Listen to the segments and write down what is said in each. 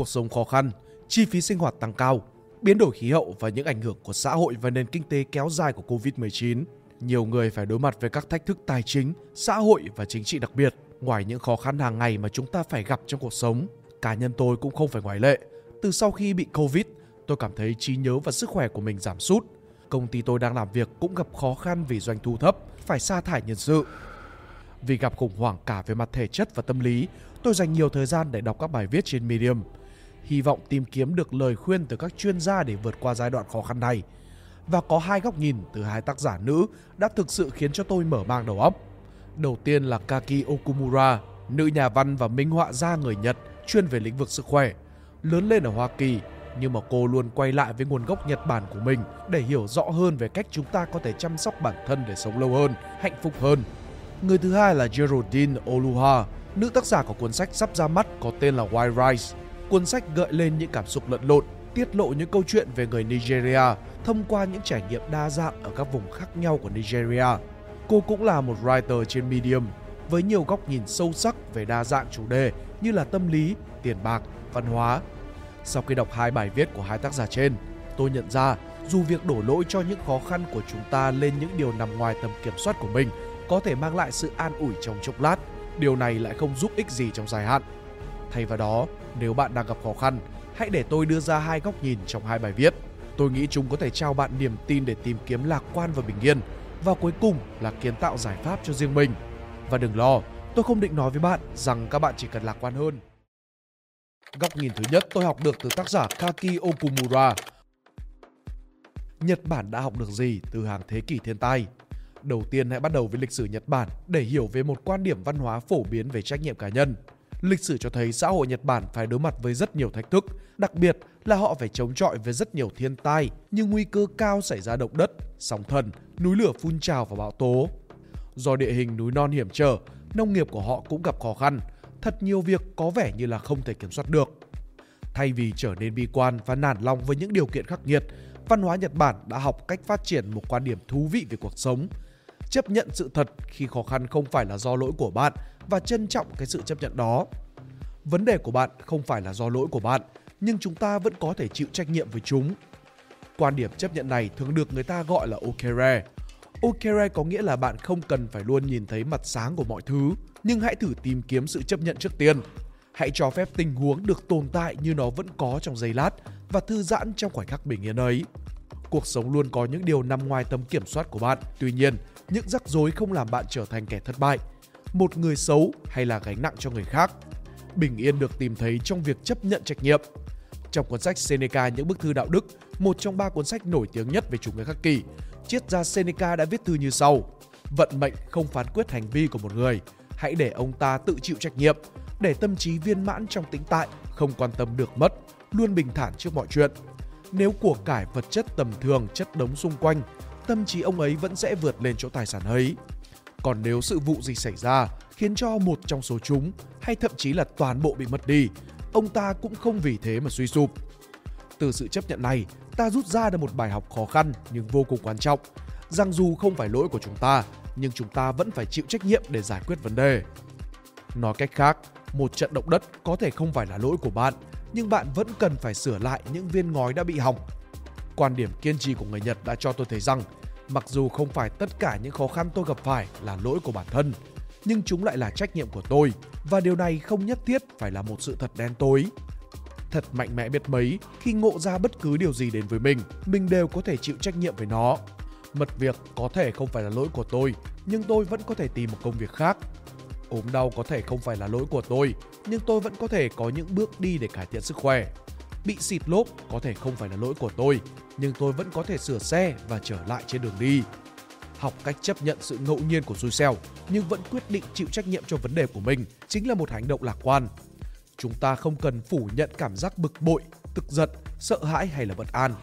cuộc sống khó khăn, chi phí sinh hoạt tăng cao, biến đổi khí hậu và những ảnh hưởng của xã hội và nền kinh tế kéo dài của Covid-19. Nhiều người phải đối mặt với các thách thức tài chính, xã hội và chính trị đặc biệt. Ngoài những khó khăn hàng ngày mà chúng ta phải gặp trong cuộc sống, cá nhân tôi cũng không phải ngoại lệ. Từ sau khi bị Covid, tôi cảm thấy trí nhớ và sức khỏe của mình giảm sút. Công ty tôi đang làm việc cũng gặp khó khăn vì doanh thu thấp, phải sa thải nhân sự. Vì gặp khủng hoảng cả về mặt thể chất và tâm lý, tôi dành nhiều thời gian để đọc các bài viết trên Medium. Hy vọng tìm kiếm được lời khuyên từ các chuyên gia để vượt qua giai đoạn khó khăn này. Và có hai góc nhìn từ hai tác giả nữ đã thực sự khiến cho tôi mở mang đầu óc. Đầu tiên là Kaki Okumura, nữ nhà văn và minh họa gia người Nhật chuyên về lĩnh vực sức khỏe. Lớn lên ở Hoa Kỳ, nhưng mà cô luôn quay lại với nguồn gốc Nhật Bản của mình để hiểu rõ hơn về cách chúng ta có thể chăm sóc bản thân để sống lâu hơn, hạnh phúc hơn. Người thứ hai là Geraldine Oluha, nữ tác giả của cuốn sách sắp ra mắt có tên là Why Rice. Cuốn sách gợi lên những cảm xúc lẫn lộn, tiết lộ những câu chuyện về người Nigeria thông qua những trải nghiệm đa dạng ở các vùng khác nhau của Nigeria. Cô cũng là một writer trên Medium với nhiều góc nhìn sâu sắc về đa dạng chủ đề như là tâm lý, tiền bạc, văn hóa. Sau khi đọc hai bài viết của hai tác giả trên, tôi nhận ra dù việc đổ lỗi cho những khó khăn của chúng ta lên những điều nằm ngoài tầm kiểm soát của mình có thể mang lại sự an ủi trong chốc lát, điều này lại không giúp ích gì trong dài hạn. Thay vào đó, nếu bạn đang gặp khó khăn, hãy để tôi đưa ra hai góc nhìn trong hai bài viết. Tôi nghĩ chúng có thể trao bạn niềm tin để tìm kiếm lạc quan và bình yên và cuối cùng là kiến tạo giải pháp cho riêng mình. Và đừng lo, tôi không định nói với bạn rằng các bạn chỉ cần lạc quan hơn. Góc nhìn thứ nhất tôi học được từ tác giả Kaki Okumura. Nhật Bản đã học được gì từ hàng thế kỷ thiên tai? Đầu tiên hãy bắt đầu với lịch sử Nhật Bản để hiểu về một quan điểm văn hóa phổ biến về trách nhiệm cá nhân. Lịch sử cho thấy xã hội Nhật Bản phải đối mặt với rất nhiều thách thức, đặc biệt là họ phải chống chọi với rất nhiều thiên tai như nguy cơ cao xảy ra động đất, sóng thần, núi lửa phun trào và bão tố. Do địa hình núi non hiểm trở, nông nghiệp của họ cũng gặp khó khăn, thật nhiều việc có vẻ như là không thể kiểm soát được. Thay vì trở nên bi quan và nản lòng với những điều kiện khắc nghiệt, văn hóa Nhật Bản đã học cách phát triển một quan điểm thú vị về cuộc sống, chấp nhận sự thật khi khó khăn không phải là do lỗi của bạn và trân trọng cái sự chấp nhận đó. Vấn đề của bạn không phải là do lỗi của bạn, nhưng chúng ta vẫn có thể chịu trách nhiệm với chúng. Quan điểm chấp nhận này thường được người ta gọi là okere. Okere có nghĩa là bạn không cần phải luôn nhìn thấy mặt sáng của mọi thứ, nhưng hãy thử tìm kiếm sự chấp nhận trước tiên. Hãy cho phép tình huống được tồn tại như nó vẫn có trong giây lát và thư giãn trong khoảnh khắc bình yên ấy. Cuộc sống luôn có những điều nằm ngoài tầm kiểm soát của bạn. Tuy nhiên, những rắc rối không làm bạn trở thành kẻ thất bại, một người xấu hay là gánh nặng cho người khác. Bình yên được tìm thấy trong việc chấp nhận trách nhiệm. Trong cuốn sách Seneca những bức thư đạo đức, một trong ba cuốn sách nổi tiếng nhất về chủ nghĩa khắc kỷ, triết gia Seneca đã viết thư như sau: Vận mệnh không phán quyết hành vi của một người, hãy để ông ta tự chịu trách nhiệm, để tâm trí viên mãn trong tĩnh tại, không quan tâm được mất, luôn bình thản trước mọi chuyện. Nếu của cải vật chất tầm thường chất đống xung quanh, tâm trí ông ấy vẫn sẽ vượt lên chỗ tài sản ấy. Còn nếu sự vụ gì xảy ra khiến cho một trong số chúng hay thậm chí là toàn bộ bị mất đi, ông ta cũng không vì thế mà suy sụp. Từ sự chấp nhận này, ta rút ra được một bài học khó khăn nhưng vô cùng quan trọng, rằng dù không phải lỗi của chúng ta, nhưng chúng ta vẫn phải chịu trách nhiệm để giải quyết vấn đề. Nói cách khác, một trận động đất có thể không phải là lỗi của bạn, nhưng bạn vẫn cần phải sửa lại những viên ngói đã bị hỏng. Quan điểm kiên trì của người Nhật đã cho tôi thấy rằng, mặc dù không phải tất cả những khó khăn tôi gặp phải là lỗi của bản thân, nhưng chúng lại là trách nhiệm của tôi và điều này không nhất thiết phải là một sự thật đen tối. Thật mạnh mẽ biết mấy, khi ngộ ra bất cứ điều gì đến với mình, mình đều có thể chịu trách nhiệm với nó. Mật việc có thể không phải là lỗi của tôi, nhưng tôi vẫn có thể tìm một công việc khác. Ốm đau có thể không phải là lỗi của tôi, nhưng tôi vẫn có thể có những bước đi để cải thiện sức khỏe. Bị xịt lốp có thể không phải là lỗi của tôi, nhưng tôi vẫn có thể sửa xe và trở lại trên đường đi. Học cách chấp nhận sự ngẫu nhiên của xui xẻo, nhưng vẫn quyết định chịu trách nhiệm cho vấn đề của mình chính là một hành động lạc quan. Chúng ta không cần phủ nhận cảm giác bực bội, tức giận, sợ hãi hay là bất an.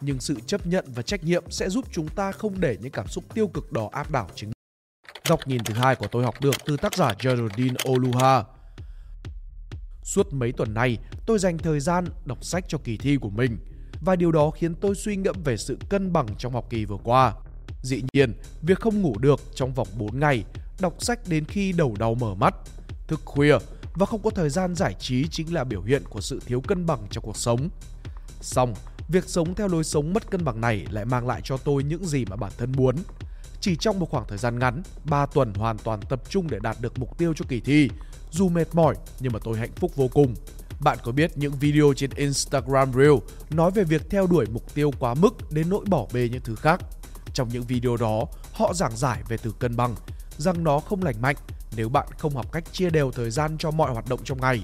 Nhưng sự chấp nhận và trách nhiệm sẽ giúp chúng ta không để những cảm xúc tiêu cực đó áp đảo chính Góc nhìn thứ hai của tôi học được từ tác giả Geraldine Oluha. Suốt mấy tuần này, tôi dành thời gian đọc sách cho kỳ thi của mình và điều đó khiến tôi suy ngẫm về sự cân bằng trong học kỳ vừa qua. Dĩ nhiên, việc không ngủ được trong vòng 4 ngày, đọc sách đến khi đầu đau mở mắt, thức khuya, và không có thời gian giải trí chính là biểu hiện của sự thiếu cân bằng trong cuộc sống. Xong, việc sống theo lối sống mất cân bằng này lại mang lại cho tôi những gì mà bản thân muốn. Chỉ trong một khoảng thời gian ngắn, 3 tuần hoàn toàn tập trung để đạt được mục tiêu cho kỳ thi. Dù mệt mỏi nhưng mà tôi hạnh phúc vô cùng. Bạn có biết những video trên Instagram Reel nói về việc theo đuổi mục tiêu quá mức đến nỗi bỏ bê những thứ khác. Trong những video đó, họ giảng giải về từ cân bằng, rằng nó không lành mạnh nếu bạn không học cách chia đều thời gian cho mọi hoạt động trong ngày.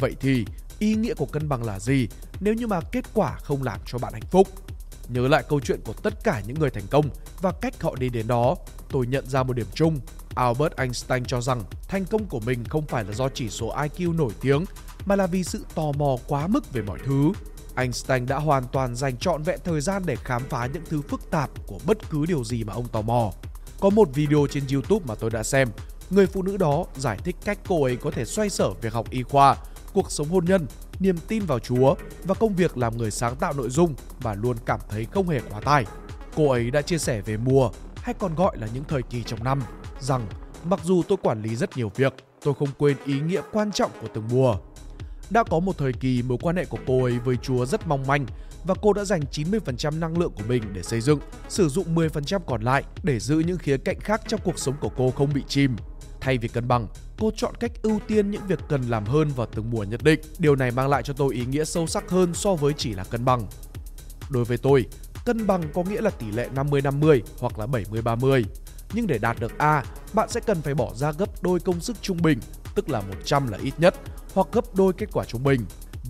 Vậy thì ý nghĩa của cân bằng là gì nếu như mà kết quả không làm cho bạn hạnh phúc? Nhớ lại câu chuyện của tất cả những người thành công và cách họ đi đến đó, tôi nhận ra một điểm chung. Albert Einstein cho rằng thành công của mình không phải là do chỉ số IQ nổi tiếng mà là vì sự tò mò quá mức về mọi thứ. Einstein đã hoàn toàn dành trọn vẹn thời gian để khám phá những thứ phức tạp của bất cứ điều gì mà ông tò mò. Có một video trên YouTube mà tôi đã xem, người phụ nữ đó giải thích cách cô ấy có thể xoay sở việc học y khoa, cuộc sống hôn nhân, niềm tin vào Chúa và công việc làm người sáng tạo nội dung và luôn cảm thấy không hề quá tải. Cô ấy đã chia sẻ về mùa hay còn gọi là những thời kỳ trong năm rằng mặc dù tôi quản lý rất nhiều việc, tôi không quên ý nghĩa quan trọng của từng mùa. Đã có một thời kỳ mối quan hệ của cô ấy với Chúa rất mong manh và cô đã dành 90% năng lượng của mình để xây dựng, sử dụng 10% còn lại để giữ những khía cạnh khác trong cuộc sống của cô không bị chìm. Thay vì cân bằng, cô chọn cách ưu tiên những việc cần làm hơn vào từng mùa nhất định. Điều này mang lại cho tôi ý nghĩa sâu sắc hơn so với chỉ là cân bằng. Đối với tôi, cân bằng có nghĩa là tỷ lệ 50-50 hoặc là 70-30. Nhưng để đạt được A, bạn sẽ cần phải bỏ ra gấp đôi công sức trung bình, tức là 100 là ít nhất, hoặc gấp đôi kết quả trung bình.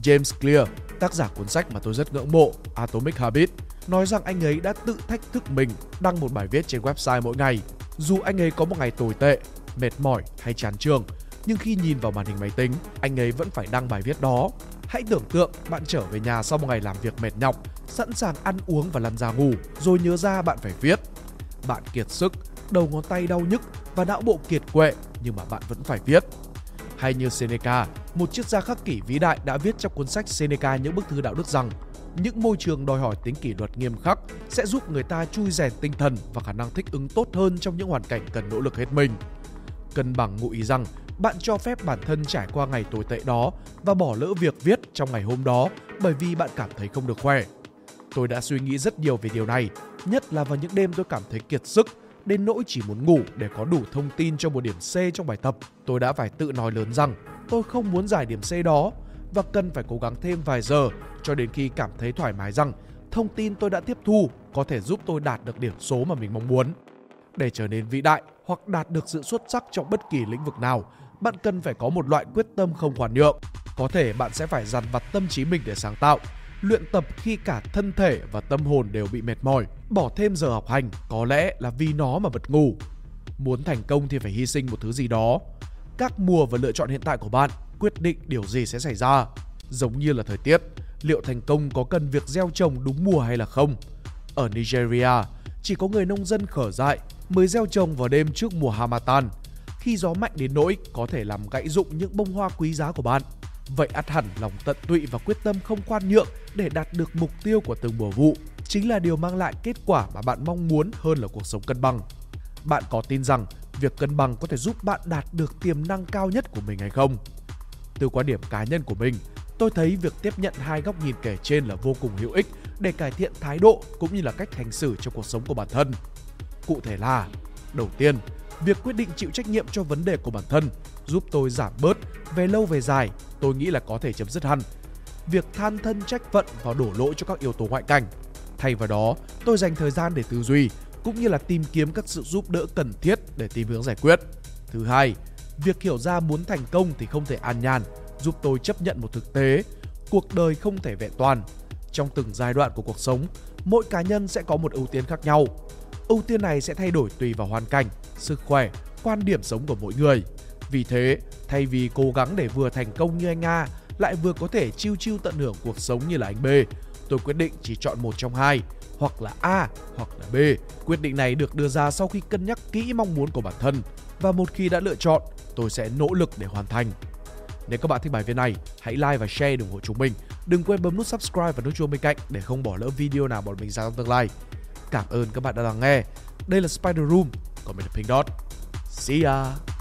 James Clear, tác giả cuốn sách mà tôi rất ngưỡng mộ, Atomic Habits, nói rằng anh ấy đã tự thách thức mình đăng một bài viết trên website mỗi ngày. Dù anh ấy có một ngày tồi tệ, mệt mỏi hay chán trường, nhưng khi nhìn vào màn hình máy tính, anh ấy vẫn phải đăng bài viết đó. Hãy tưởng tượng bạn trở về nhà sau một ngày làm việc mệt nhọc, sẵn sàng ăn uống và lăn ra ngủ, rồi nhớ ra bạn phải viết. Bạn kiệt sức, đầu ngón tay đau nhức và não bộ kiệt quệ nhưng mà bạn vẫn phải viết. Hay như Seneca, một triết gia khắc kỷ vĩ đại đã viết trong cuốn sách Seneca những bức thư đạo đức rằng những môi trường đòi hỏi tính kỷ luật nghiêm khắc sẽ giúp người ta chui rèn tinh thần và khả năng thích ứng tốt hơn trong những hoàn cảnh cần nỗ lực hết mình. Cân bằng ngụ ý rằng bạn cho phép bản thân trải qua ngày tồi tệ đó và bỏ lỡ việc viết trong ngày hôm đó bởi vì bạn cảm thấy không được khỏe. Tôi đã suy nghĩ rất nhiều về điều này, nhất là vào những đêm tôi cảm thấy kiệt sức đến nỗi chỉ muốn ngủ để có đủ thông tin cho một điểm C trong bài tập. Tôi đã phải tự nói lớn rằng tôi không muốn giải điểm C đó và cần phải cố gắng thêm vài giờ cho đến khi cảm thấy thoải mái rằng thông tin tôi đã tiếp thu có thể giúp tôi đạt được điểm số mà mình mong muốn. Để trở nên vĩ đại hoặc đạt được sự xuất sắc trong bất kỳ lĩnh vực nào, bạn cần phải có một loại quyết tâm không khoan nhượng. Có thể bạn sẽ phải dằn vặt tâm trí mình để sáng tạo, luyện tập khi cả thân thể và tâm hồn đều bị mệt mỏi, bỏ thêm giờ học hành có lẽ là vì nó mà bật ngủ. Muốn thành công thì phải hy sinh một thứ gì đó. Các mùa và lựa chọn hiện tại của bạn quyết định điều gì sẽ xảy ra. Giống như là thời tiết, liệu thành công có cần việc gieo trồng đúng mùa hay là không? Ở Nigeria, chỉ có người nông dân khở dại mới gieo trồng vào đêm trước mùa Hamatan, khi gió mạnh đến nỗi có thể làm gãy rụng những bông hoa quý giá của bạn. Vậy ắt hẳn lòng tận tụy và quyết tâm không khoan nhượng để đạt được mục tiêu của từng mùa vụ chính là điều mang lại kết quả mà bạn mong muốn hơn là cuộc sống cân bằng. Bạn có tin rằng việc cân bằng có thể giúp bạn đạt được tiềm năng cao nhất của mình hay không? Từ quan điểm cá nhân của mình, tôi thấy việc tiếp nhận hai góc nhìn kể trên là vô cùng hữu ích để cải thiện thái độ cũng như là cách hành xử trong cuộc sống của bản thân. Cụ thể là, đầu tiên, việc quyết định chịu trách nhiệm cho vấn đề của bản thân giúp tôi giảm bớt về lâu về dài tôi nghĩ là có thể chấm dứt hẳn. Việc than thân trách phận và đổ lỗi cho các yếu tố ngoại cảnh. Thay vào đó tôi dành thời gian để tư duy cũng như là tìm kiếm các sự giúp đỡ cần thiết để tìm hướng giải quyết. Thứ hai việc hiểu ra muốn thành công thì không thể an nhàn giúp tôi chấp nhận một thực tế cuộc đời không thể vẹn toàn. Trong từng giai đoạn của cuộc sống mỗi cá nhân sẽ có một ưu tiên khác nhau ưu tiên này sẽ thay đổi tùy vào hoàn cảnh sức khỏe quan điểm sống của mỗi người vì thế thay vì cố gắng để vừa thành công như anh a lại vừa có thể chiêu chiêu tận hưởng cuộc sống như là anh b tôi quyết định chỉ chọn một trong hai hoặc là a hoặc là b quyết định này được đưa ra sau khi cân nhắc kỹ mong muốn của bản thân và một khi đã lựa chọn tôi sẽ nỗ lực để hoàn thành nếu các bạn thích bài viết này, hãy like và share ủng hộ chúng mình. Đừng quên bấm nút subscribe và nút chuông bên cạnh để không bỏ lỡ video nào bọn mình ra trong tương lai. Cảm ơn các bạn đã lắng nghe. Đây là Spider Room, còn mình là Pink Dot. See ya!